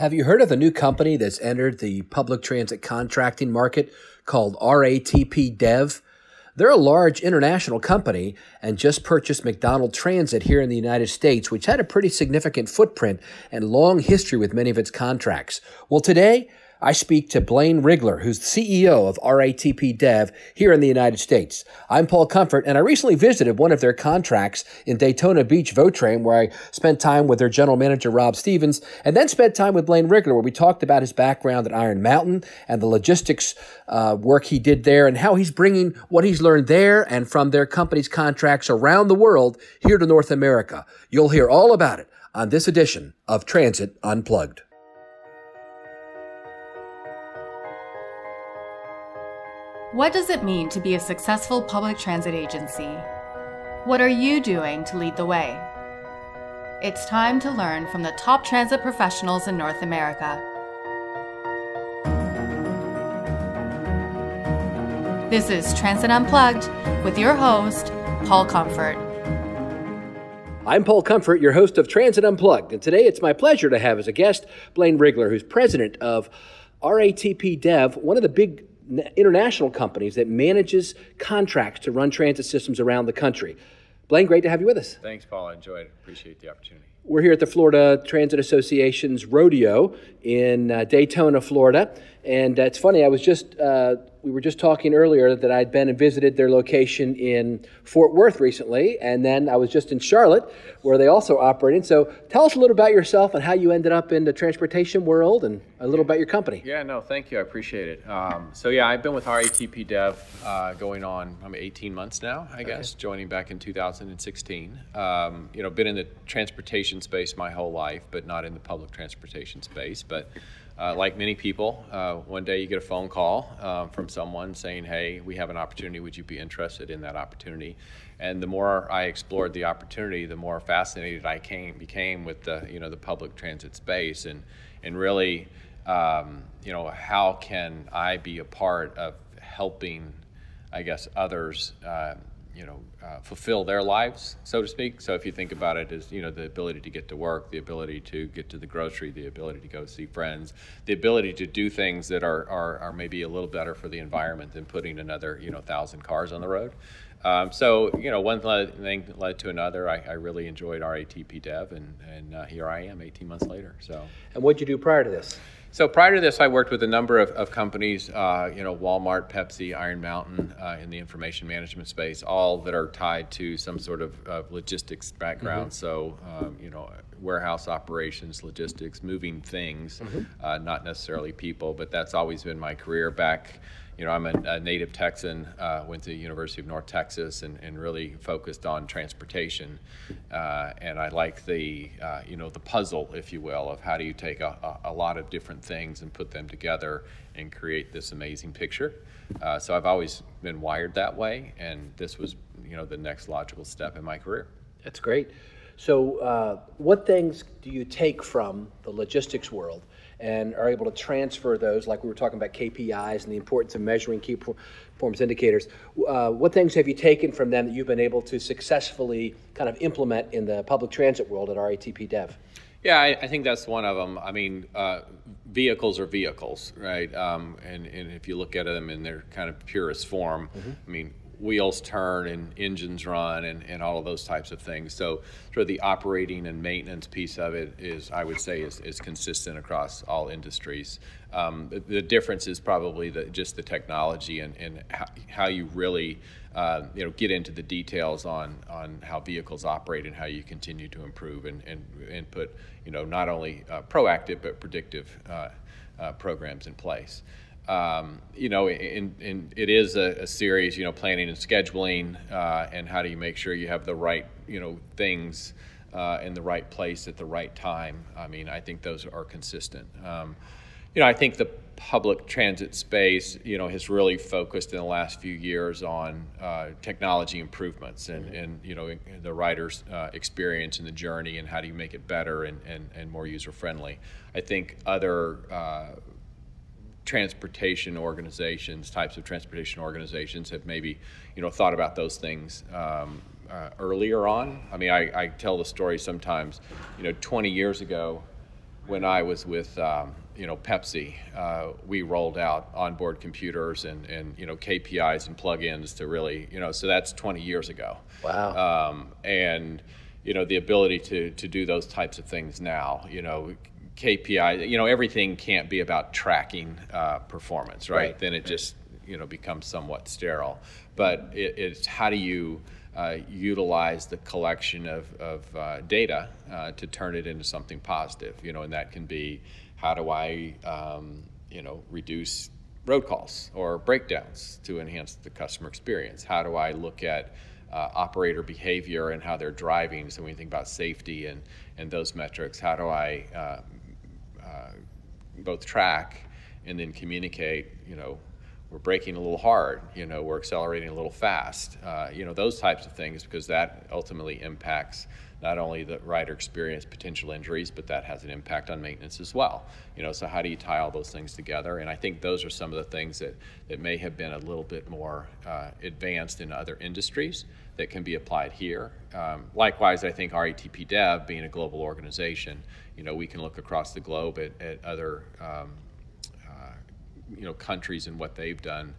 Have you heard of a new company that's entered the public transit contracting market called RATP Dev? They're a large international company and just purchased McDonald Transit here in the United States, which had a pretty significant footprint and long history with many of its contracts. Well, today, I speak to Blaine Rigler, who's the CEO of RATP Dev here in the United States. I'm Paul Comfort, and I recently visited one of their contracts in Daytona Beach, Votran, where I spent time with their general manager, Rob Stevens, and then spent time with Blaine Rigler, where we talked about his background at Iron Mountain and the logistics uh, work he did there and how he's bringing what he's learned there and from their company's contracts around the world here to North America. You'll hear all about it on this edition of Transit Unplugged. What does it mean to be a successful public transit agency? What are you doing to lead the way? It's time to learn from the top transit professionals in North America. This is Transit Unplugged with your host, Paul Comfort. I'm Paul Comfort, your host of Transit Unplugged, and today it's my pleasure to have as a guest Blaine Rigler, who's president of RATP Dev, one of the big international companies that manages contracts to run transit systems around the country. Blaine, great to have you with us. Thanks, Paul. I enjoyed it. Appreciate the opportunity. We're here at the Florida Transit Association's rodeo in uh, Daytona, Florida. And uh, it's funny, I was just uh, we were just talking earlier that I'd been and visited their location in Fort Worth recently, and then I was just in Charlotte, where they also operating. So tell us a little about yourself and how you ended up in the transportation world, and a little about your company. Yeah, no, thank you. I appreciate it. Um, so yeah, I've been with RATP Dev uh, going on I mean, 18 months now, I guess, okay. joining back in 2016. Um, you know, been in the transportation space my whole life, but not in the public transportation space, but uh, like many people, uh, one day you get a phone call uh, from someone saying, "Hey, we have an opportunity. Would you be interested in that opportunity?" And the more I explored the opportunity, the more fascinated I came became with the you know the public transit space and and really um, you know how can I be a part of helping, I guess others uh, you know, uh, fulfill their lives, so to speak. So if you think about it as, you know, the ability to get to work, the ability to get to the grocery, the ability to go see friends, the ability to do things that are, are, are maybe a little better for the environment than putting another, you know, thousand cars on the road. Um, so, you know, one thing led to another. I, I really enjoyed RATP Dev, and, and uh, here I am 18 months later. So. And what did you do prior to this? So prior to this, I worked with a number of, of companies, uh, you know, Walmart, Pepsi, Iron Mountain, uh, in the information management space, all that are tied to some sort of uh, logistics background. Mm-hmm. So, um, you know, warehouse operations, logistics, moving things, mm-hmm. Uh, not necessarily people, but that's always been my career back you know, I'm a, a native Texan, uh, went to the University of North Texas and, and really focused on transportation. Uh, and I like the, uh, you know, the puzzle, if you will, of how do you take a, a, lot of different things and put them together and create this amazing picture. Uh, so I've always been wired that way, and this was, you know, the next logical step in my career. That's great. So, uh, what things do you take from the logistics world and are able to transfer those, like we were talking about KPIs and the importance of measuring key performance indicators. Uh, what things have you taken from them that you've been able to successfully kind of implement in the public transit world at RATP Dev? Yeah, I, I think that's one of them. I mean, uh, vehicles are vehicles, right? Um, and, and if you look at them in their kind of purest form, mm-hmm. I mean, wheels turn and engines run and, and all of those types of things. So sort of the operating and maintenance piece of it is, I would say, is, is consistent across all industries. Um, the, difference is probably the, just the technology and, and how, how you really uh, you know get into the details on on how vehicles operate and how you continue to improve and and, and put you know not only uh, proactive but predictive uh, uh programs in place um, you know, in, in, it is a, a, series, you know, planning and scheduling, uh, and how do you make sure you have the right, you know, things uh, in the right place at the right time. I mean, I think those are consistent. Um, you know, I think the public transit space, you know, has really focused in the last few years on uh, technology improvements and, and, you know, the rider's uh, experience and the journey and how do you make it better and, and, and more user friendly. I think other uh, transportation organizations, types of transportation organizations, have maybe you know thought about those things um, uh, earlier on. I mean, I, I, tell the story sometimes. You know, 20 years ago, when I was with um, you know Pepsi, uh, we rolled out onboard computers and, and you know KPIs and plugins to really you know so that's 20 years ago. Wow. Um, and you know the ability to to do those types of things now. You know KPI. You know everything can't be about tracking uh, performance, right? Right. Then it just you know becomes somewhat sterile. But it, it's how do you uh, utilize the collection of, of uh, data uh, to turn it into something positive, you know, and that can be how do I, um, you know, reduce road calls or breakdowns to enhance the customer experience? How do I look at uh, operator behavior and how they're driving? So when you think about safety and, and those metrics, how do I uh, uh, both track and then communicate, you know, we're braking a little hard, you know, we're accelerating a little fast, uh, you know, those types of things, because that ultimately impacts not only the rider experience, potential injuries, but that has an impact on maintenance as well. You know, so how do you tie all those things together? And I think those are some of the things that, that may have been a little bit more uh, advanced in other industries that can be applied here. Um, likewise, I think RATP Dev, being a global organization, you know, we can look across the globe at, at other um, you know countries and what they've done,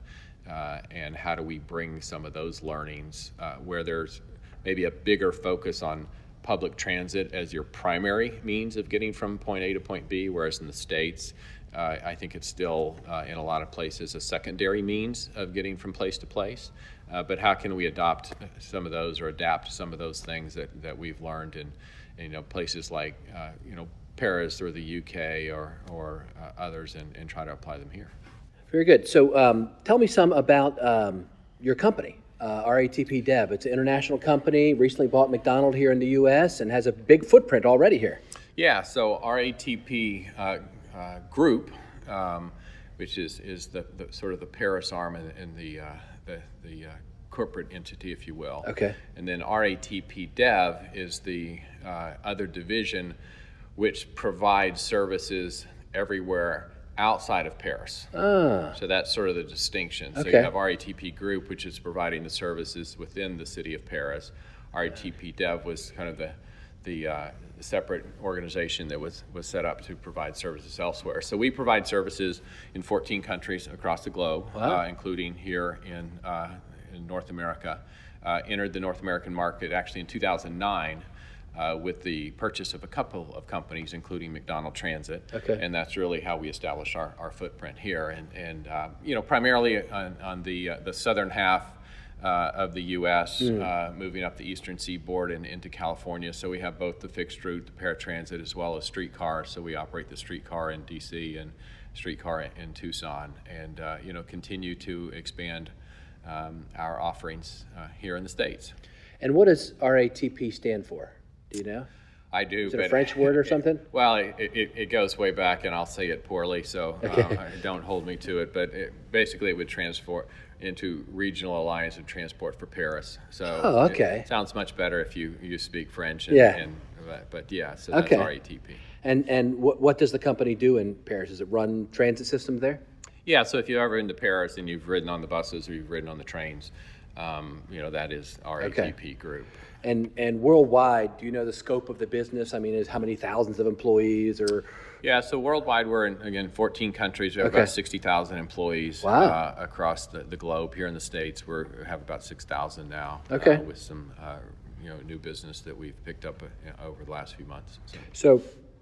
uh, and how do we bring some of those learnings uh, where there's maybe a bigger focus on public transit as your primary means of getting from point A to point B, whereas in the states. Uh, I think it's still, uh, in a lot of places, a secondary means of getting from place to place. Uh, but how can we adopt some of those or adapt some of those things that, that we've learned in, in you know, places like uh, you know, Paris or the UK or, or others and, and try to apply them here? Very good. So um, tell me some about um, your company, uh, RATP Dev. It's an international company, recently bought McDonald here in the U.S. and has a big footprint already here. Yeah, so RATP uh, uh, Group, um, which is, is the, the, sort of the Paris arm and, and the, uh, the, the uh, corporate entity, if you will. Okay. And then RATP Dev is the uh, other division which provides services everywhere outside of Paris. Ah. So that's sort of the distinction. So Okay. you have RATP Group, which is providing the services within the city of Paris. RATP Dev was kind of the the uh, separate organization that was was set up to provide services elsewhere. So we provide services in 14 countries across the globe, Wow. uh, including here in uh, in North America. Uh, entered the North American market actually in 2009 uh, with the purchase of a couple of companies, including McDonald Transit. Okay. And that's really how we established our, our footprint here. And, and uh, you know, primarily on, on the, uh, the southern half uh, of the U.S., uh, moving up the eastern seaboard and into California. So we have both the fixed route, the paratransit, as well as streetcar. So we operate the streetcar in D.C. and streetcar in, in Tucson, and uh, you know, continue to expand um, our offerings uh, here in the states. And what does RATP stand for? Do you know? I do. Is it a French word or something? Well, it, it, it goes way back, and I'll say it poorly, so uh, don't hold me to it. But it, basically, it would transport into Regional Alliance of Transport for Paris. So Oh, it okay. sounds much better if you, you speak French. And, Yeah. And, but, yeah, so that's Okay. RATP. And and what, what does the company do in Paris? Does it run transit systems there? Yeah, so if you've ever been to Paris and you've ridden on the buses or you've ridden on the trains, um, you know that is RATP group. And and worldwide, do you know the scope of the business? I mean, is how many thousands of employees or Yeah, so worldwide, we're in, again, 14 countries. We have Okay. about 60,000 employees Wow. uh, across the, the globe. Here in the States, we're, we have about 6,000 now. uh, Okay. with some, uh, you know, new business that we've picked up uh, over the last few months. So. so?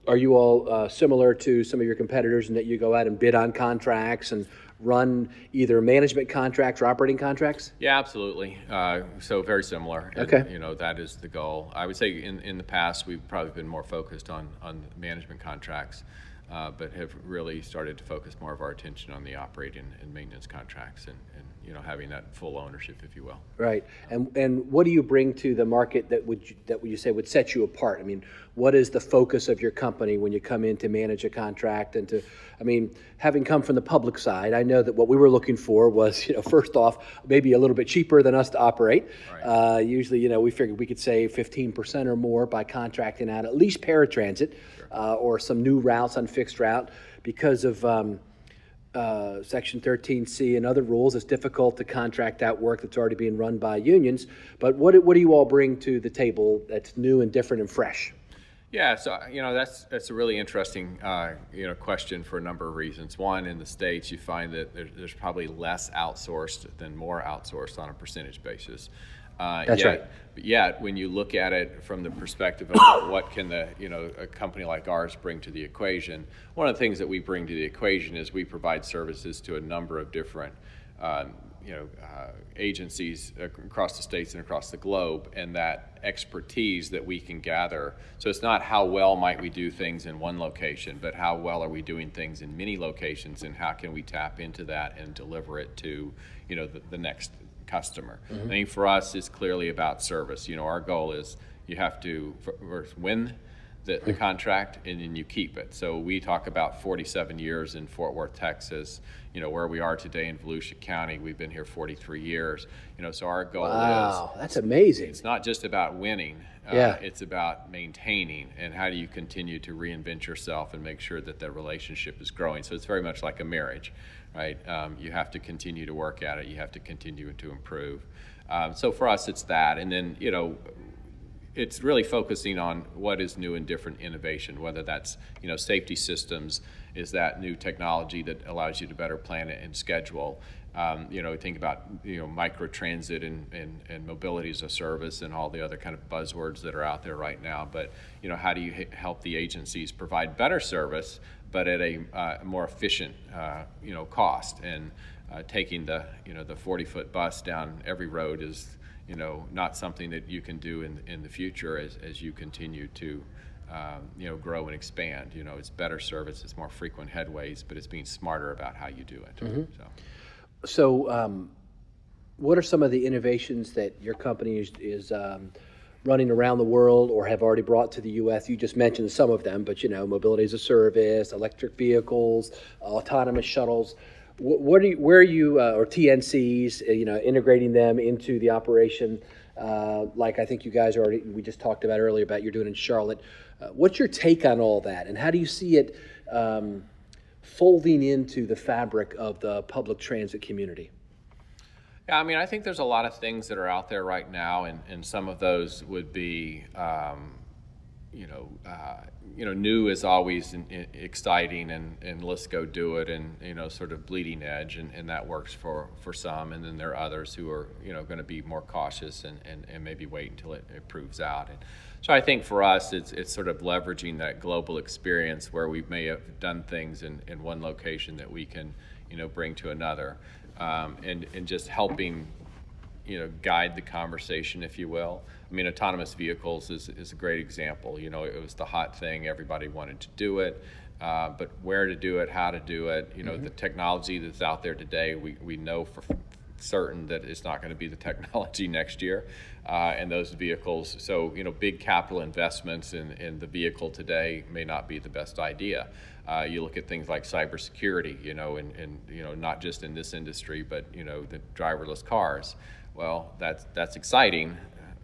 Are you all uh, similar to some of your competitors in that you go out and bid on contracts and run either management contracts or operating contracts? Yeah, absolutely. Uh, so very similar. And, Okay. You know, that is the goal. I would say in, in the past, we've probably been more focused on, on management contracts, uh, but have really started to focus more of our attention on the operating and maintenance contracts and, and, you know, having that full ownership, if you will. Right. And and what do you bring to the market that would you, that would you say would set you apart? I mean, what is the focus of your company when you come in to manage a contract and to I mean, having come from the public side, I know that what we were looking for was, you know, first off, maybe a little bit cheaper than us to operate. Uh, usually, you know, we figured we could save 15% or more by contracting out at least paratransit uh, or some new routes on fixed route because of um, uh, Section 13C and other rules, it's difficult to contract out work that's already being run by unions. But what, what do you all bring to the table that's new and different and fresh? Yeah, so you know that's that's a really interesting uh, you know question for a number of reasons. One, in the states, you find that there's, there's probably less outsourced than more outsourced on a percentage basis. Uh, That's yet, right. Yet, when you look at it from the perspective of what can the you know a company like ours bring to the equation, one of the things that we bring to the equation is we provide services to a number of different um, you know uh, agencies across the states and across the globe, and that expertise that we can gather. So it's not how well might we do things in one location, but how well are we doing things in many locations, and how can we tap into that and deliver it to you know the, the next customer. Mm-hmm. I think for us, it's clearly about service. You know, our goal is you have to first win the, the contract and then you keep it. So we talk about 47 years in Fort Worth, Texas. You know where we are today in Volusia County. We've been here 43 years. You know, so our goal wow, is that's amazing. It's not just about winning. Uh, yeah. it's about maintaining and how do you continue to reinvent yourself and make sure that the relationship is growing. So it's very much like a marriage, right? Um, you have to continue to work at it. You have to continue to improve. Um, so for us, it's that, and then you know it's really focusing on what is new and different innovation, whether that's you know safety systems, is that new technology that allows you to better plan it and schedule. Um, you know, think about you know microtransit and, and, and mobility as a service and all the other kind of buzzwords that are out there right now. But you know, how do you help the agencies provide better service, but at a uh, more efficient uh, you know cost? And uh, taking the you know the 40 foot bus down every road is you know, not something that you can do in, in the future as, as you continue to, um, you know, grow and expand. You know, it's better service, it's more frequent headways, but it's being smarter about how you do it. Mm-hmm. So, so um, what are some of the innovations that your company is, is um, running around the world or have already brought to the U.S.? You just mentioned some of them, but you know, mobility as a service, electric vehicles, autonomous shuttles what are you, where are you, uh, or TNCs, uh, you know, integrating them into the operation? Uh, like I think you guys already, we just talked about earlier about you're doing in Charlotte. Uh, what's your take on all that, and how do you see it um, folding into the fabric of the public transit community? Yeah, I mean, I think there's a lot of things that are out there right now, and, and some of those would be, um, you know, uh, you know, new is always in, in exciting, and, and let's go do it, and you know, sort of bleeding edge, and, and that works for, for some, and then there are others who are you know going to be more cautious and, and, and maybe wait until it, it proves out. And so I think for us, it's it's sort of leveraging that global experience where we may have done things in, in one location that we can you know bring to another, um, and and just helping you know guide the conversation, if you will. I mean, autonomous vehicles is, is a great example. You know, it was the hot thing, everybody wanted to do it. Uh, but where to do it, how to do it, you know, mm-hmm. the technology that's out there today, we, we know for certain that it's not going to be the technology next year. Uh, and those vehicles, so, you know, big capital investments in, in the vehicle today may not be the best idea. Uh, you look at things like cybersecurity, you know, and, and, you know, not just in this industry, but, you know, the driverless cars. Well, that's, that's exciting,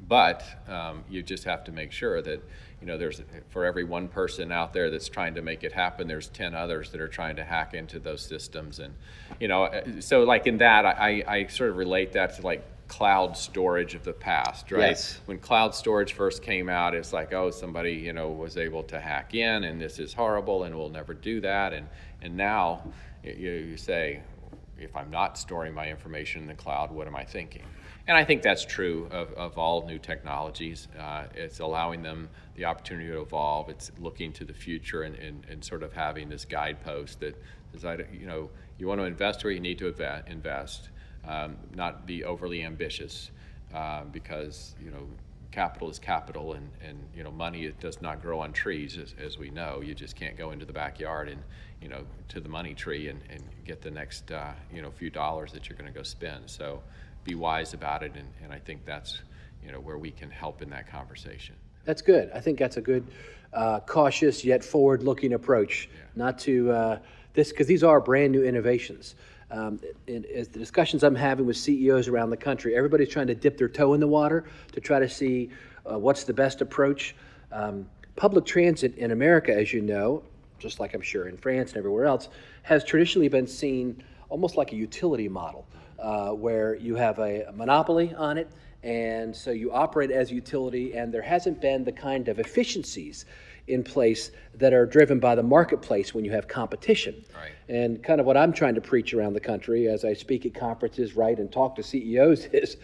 but um, you just have to make sure that you know there's for every one person out there that's trying to make it happen, there's ten others that are trying to hack into those systems, and you know uh, so like in that I, I sort of relate that to like cloud storage of the past, right? Yes. When cloud storage first came out, it's like, oh, somebody, you know, was able to hack in and this is horrible and we'll never do that. And, and now you, you say, if I'm not storing my information in the cloud, what am I thinking? And I think that's true of, of all new technologies. Uh, it's allowing them the opportunity to evolve. It's looking to the future and, and, and sort of having this guidepost that says, you know, you want to invest where you need to invest, um, not be overly ambitious uh, because, you know, capital is capital and, and you know, money it does not grow on trees as, as we know. You just can't go into the backyard and, you know, to the money tree and, and get the next, uh, you know, few dollars that you're going to go spend. So, be wise about it, and, and I think that's you know where we can help in that conversation. That's good. I think that's a good, uh, cautious yet forward-looking approach. Yeah. Not to uh, this because these are brand new innovations. Um, as the discussions I'm having with CEOs around the country, everybody's trying to dip their toe in the water to try to see uh, what's the best approach. Um, public transit in America, as you know, just like I'm sure in France and everywhere else, has traditionally been seen almost like a utility model uh, where you have a, monopoly on it, and so you operate as utility, and there hasn't been the kind of efficiencies in place that are driven by the marketplace when you have competition. Right. And kind of what I'm trying to preach around the country as I speak at conferences, right, and talk to CEOs is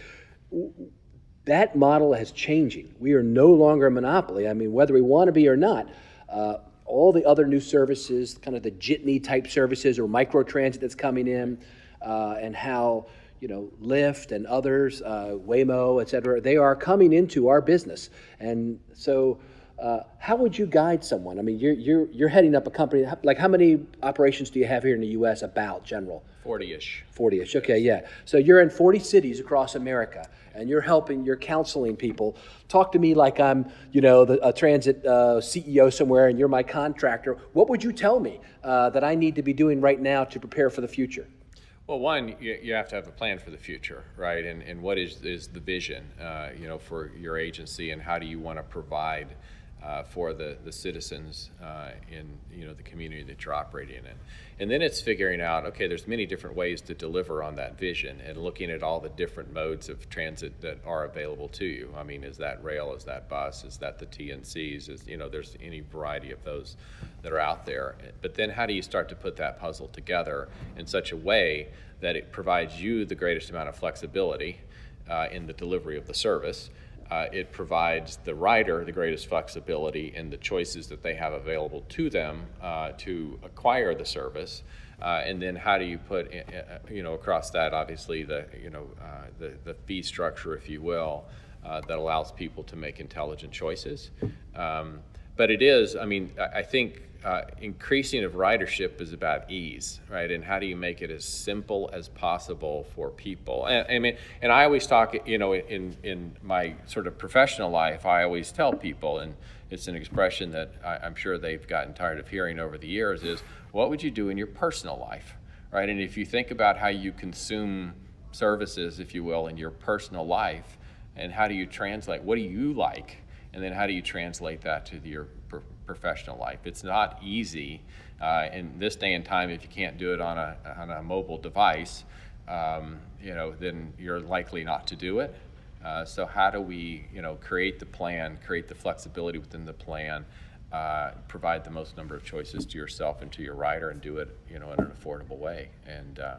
that model is changing. We are no longer a monopoly. I mean, whether we want to be or not, uh, all the other new services, kind of the jitney type services or microtransit that's coming in, uh, and how you know Lyft and others, uh, Waymo, et cetera, they are coming into our business. And so, uh, how would you guide someone? I mean, you're, you're, you're heading up a company. Like, how many operations do you have here in the U.S. about general? 40-ish. 40-ish. Okay, yeah. So you're in 40 cities across America, and you're helping, you're counseling people. Talk to me like I'm, you know, the, a transit uh, CEO somewhere, and you're my contractor. What would you tell me uh, that I need to be doing right now to prepare for the future? Well, one, you, you have to have a plan for the future, right? And, and what is, is the vision, uh, you know, for your agency, and how do you want to provide uh, for the, the citizens uh, in you know the community that you're operating in. And then it's figuring out, okay, there's many different ways to deliver on that vision and looking at all the different modes of transit that are available to you. I mean, is that rail, is that bus, is that the TNCs, is you know, there's any variety of those that are out there. But then how do you start to put that puzzle together in such a way that it provides you the greatest amount of flexibility uh, in the delivery of the service? Uh, it provides the rider the greatest flexibility in the choices that they have available to them uh, to acquire the service. Uh, and then how do you put, uh, uh, you know, across that, obviously, the, you know, uh, the, the fee structure, if you will, that allows people to make intelligent choices. Um, but it is, I mean, I think uh, increasing of ridership is about ease, right? And how do you make it as simple as possible for people? And, I mean, and I always talk, you know, in in my sort of professional life, I always tell people, and it's an expression that I, am sure they've gotten tired of hearing over the years, is what would you do in your personal life, right? And if you think about how you consume services, if you will, in your personal life, and how do you translate? What do you like? And then how do you translate that to your professional life. It's not easy uh, in this day and time if you can't do it on a, on a mobile device, um, you know, then you're likely not to do it. Uh, so how do we, you know, create the plan, create the flexibility within the plan, uh, provide the most number of choices to yourself and to your rider, and do it, you know, in an affordable way. And uh,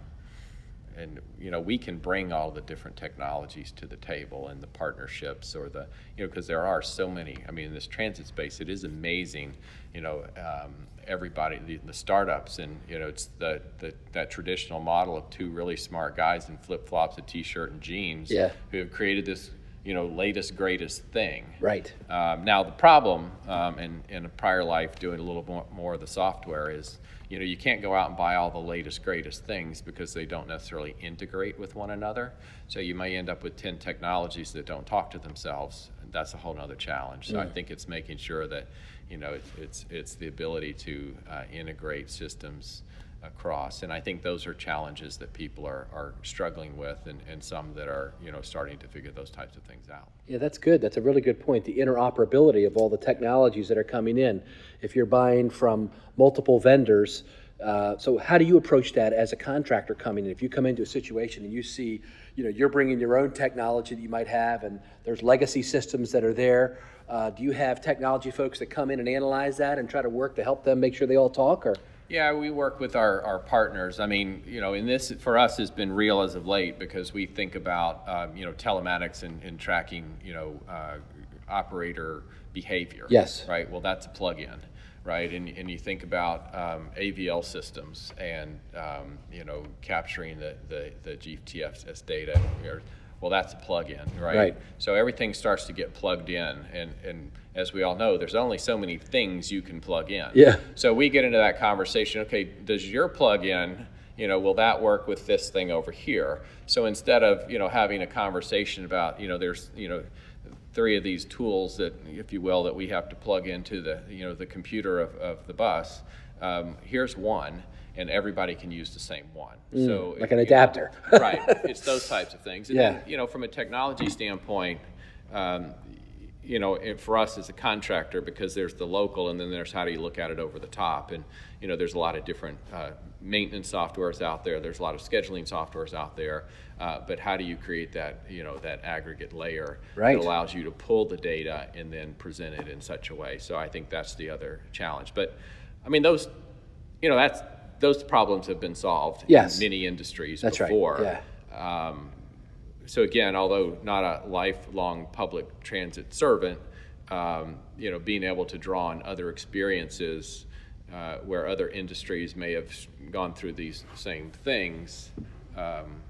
and you know we can bring all the different technologies to the table and the partnerships or the you know because there are so many. I mean in this transit space it is amazing you know um, everybody the, the, startups and you know it's the, the that traditional model of two really smart guys in flip-flops a t-shirt and jeans yeah. who have created this you know latest greatest thing. Right. Um, now the problem um, in, in a prior life doing a little more, more of the software is you know, you can't go out and buy all the latest, greatest things because they don't necessarily integrate with one another. So you may end up with 10 technologies that don't talk to themselves. That's a whole other challenge. So mm. I think it's making sure that, you know, it's, it's, it's the ability to uh, integrate systems across. And I think those are challenges that people are, are struggling with and, and some that are, you know, starting to figure those types of things out. Yeah, that's good. That's a really good point. The interoperability of all the technologies that are coming in. If you're buying from multiple vendors, uh, so how do you approach that as a contractor coming in? If you come into a situation and you see, you know, you're bringing your own technology that you might have, and there's legacy systems that are there. Uh, do you have technology folks that come in and analyze that and try to work to help them make sure they all talk, or? Yeah, we work with our, our partners. I mean, you know, in this for us has been real as of late because we think about um, you know telematics and, and tracking you know uh, operator behavior. Yes. Right. Well, that's a plug-in, right? And, and you think about um, AVL systems and um, you know capturing the the, the GTFS data. Well, that's a plug-in, right? Right. So everything starts to get plugged in, and and as we all know, there's only so many things you can plug in. Yeah. So we get into that conversation. Okay, does your plug-in, you know, will that work with this thing over here? So instead of you know having a conversation about you know there's you know three of these tools that, if you will, that we have to plug into the you know the computer of, of the bus. Um, here's one and everybody can use the same one. Mm, so like an adapter. Know, right. It's those types of things. And yeah. Then, you know, from a technology standpoint, um, you know, for us as a contractor, because there's the local, and then there's how do you look at it over the top, and you know, there's a lot of different uh, maintenance softwares out there. There's a lot of scheduling softwares out there, uh, but how do you create that, you know, that aggregate layer Right. that allows you to pull the data and then present it in such a way? So I think that's the other challenge. But I mean, those, you know, that's those problems have been solved Yes. in many industries That's right, before. yeah. Um, so again, although not a lifelong public transit servant, um, you know, being able to draw on other experiences uh, where other industries may have gone through these same things, um,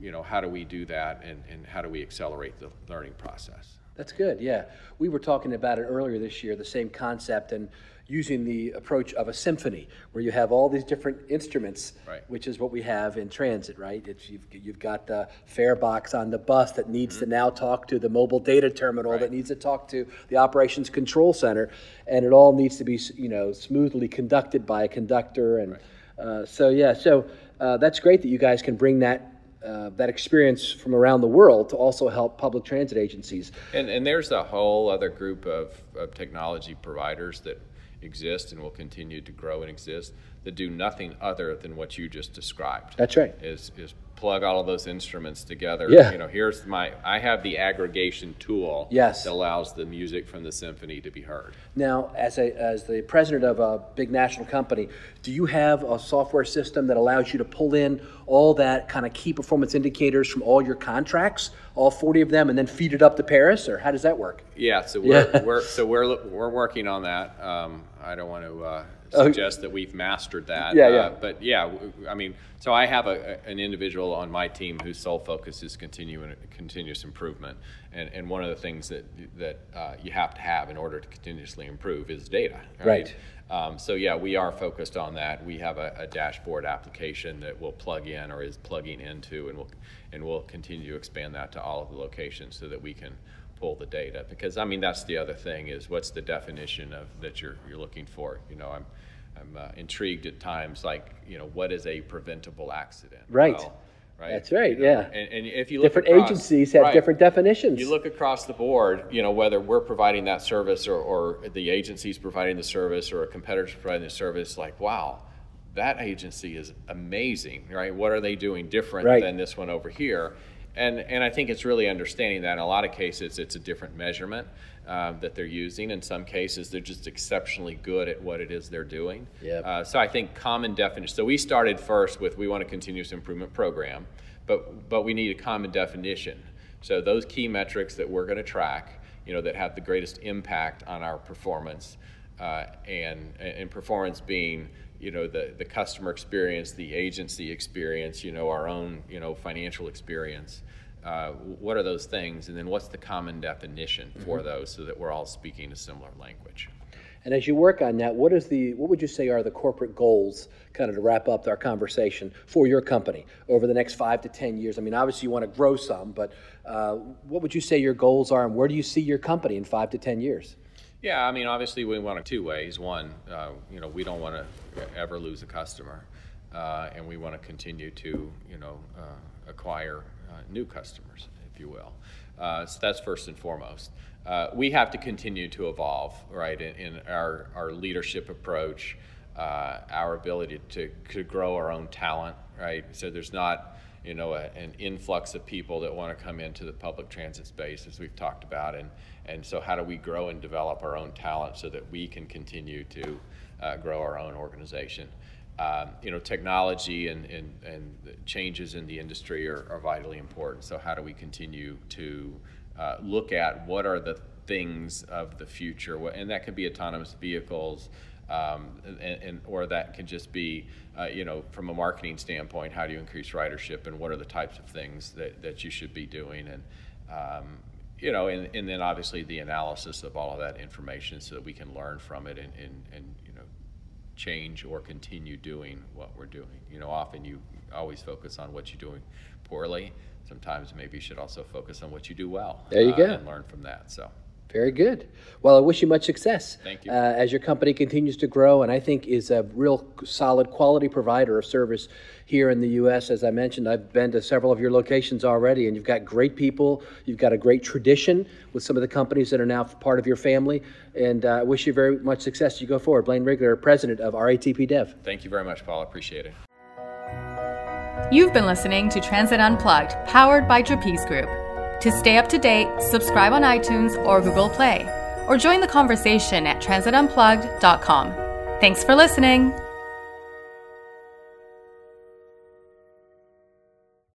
you know, how do we do that and, and how do we accelerate the learning process? That's good, yeah. We were talking about it earlier this year, the same concept, and using the approach of a symphony, where you have all these different instruments, Right. which is what we have in transit, right? It's, you've, you've got the fare box on the bus that needs to now talk to the mobile data terminal that needs to talk to the operations control center, and it all needs to be, you know, smoothly conducted by a conductor, and uh, so yeah, so uh, that's great that you guys can bring that. Uh, that experience from around the world to also help public transit agencies. And, and there's a whole other group of, of technology providers that exist and will continue to grow and exist that do nothing other than what you just described. That's right. Is, is plug all of those instruments together. Yeah. You know, here's my, I have the aggregation tool. Yes. That allows the music from the symphony to be heard. Now, as a as the president of a big national company, do you have a software system that allows you to pull in all that kind of key performance indicators from all your contracts, all 40 of them, and then feed it up to Paris, or how does that work? Yeah, so we're, Yeah. we're so we're we're working on that. Um, I don't want to uh, Suggest that we've mastered that. Yeah, uh, yeah. But yeah, I mean, so I have a, an individual on my team whose sole focus is continuing continuous improvement, and and one of the things that that uh, you have to have in order to continuously improve is data. Right. Um, so yeah, we are focused on that. We have a, a dashboard application that will plug in or is plugging into, and we'll and we'll continue to expand that to all of the locations so that we can pull the data. Because I mean, that's the other thing is what's the definition of that you're you're looking for. You know, I'm I'm uh, intrigued at times, like you know, what is a preventable accident? Right. right. That's right, You know, yeah. And, and if you look Different across- agencies have right. different definitions. You look across the board, you know, whether we're providing that service or, or the agency's providing the service or a competitor's providing the service, like, wow, that agency is amazing, right? What are they doing different Right. than this one over here? And, and I think it's really understanding that in a lot of cases it's a different measurement um, that they're using. In some cases, they're just exceptionally good at what it is they're doing. Yep. Uh, so I think common definition. So we started first with we want a continuous improvement program, but but we need a common definition. So those key metrics that we're going to track, you know, that have the greatest impact on our performance, uh, and and performance being you know the the customer experience, the agency experience, you know, our own you know financial experience. Uh, what are those things, and then what's the common definition for those, so that we're all speaking a similar language. And as you work on that, what is the what would you say are the corporate goals, kind of to wrap up our conversation for your company over the next five to ten years? I mean, obviously you want to grow some, but uh, what would you say your goals are, and where do you see your company in five to ten years? Yeah, I mean, obviously, we want it two ways. One, uh, you know, we don't want to ever lose a customer, uh, and we want to continue to, you know, uh, acquire uh, new customers, if you will. Uh, so that's first and foremost. Uh, we have to continue to evolve, right, in, in our, our leadership approach, uh, our ability to, to grow our own talent, right? So there's not, you know, a, an influx of people that want to come into the public transit space, as we've talked about, and and so how do we grow and develop our own talent so that we can continue to uh, grow our own organization? Um, you know, technology and, and, and changes in the industry are, are vitally important. So how do we continue to uh, look at what are the things of the future? And that could be autonomous vehicles, um, and, and or that can just be, uh, you know, from a marketing standpoint, how do you increase ridership, and what are the types of things that, that you should be doing, and um, you know, and, and then obviously the analysis of all of that information so that we can learn from it and, and, and you know, change or continue doing what we're doing. You know, often you always focus on what you're doing poorly. Sometimes maybe you should also focus on what you do well. There you uh, go. And learn from that. So. Very good. Well, I wish you much success. Thank you. Uh, as your company continues to grow, and I think is a real solid quality provider of service here in the U.S. As I mentioned, I've been to several of your locations already, and you've got great people. You've got a great tradition with some of the companies that are now part of your family. And uh, I wish you very much success as you go forward. Blaine Rigler, President of RATP Dev. Thank you very much, Paul. I appreciate it. You've been listening to Transit Unplugged, powered by Trapeze Group. To stay up to date, subscribe on iTunes or Google Play or join the conversation at transitunplugged.com. Thanks for listening.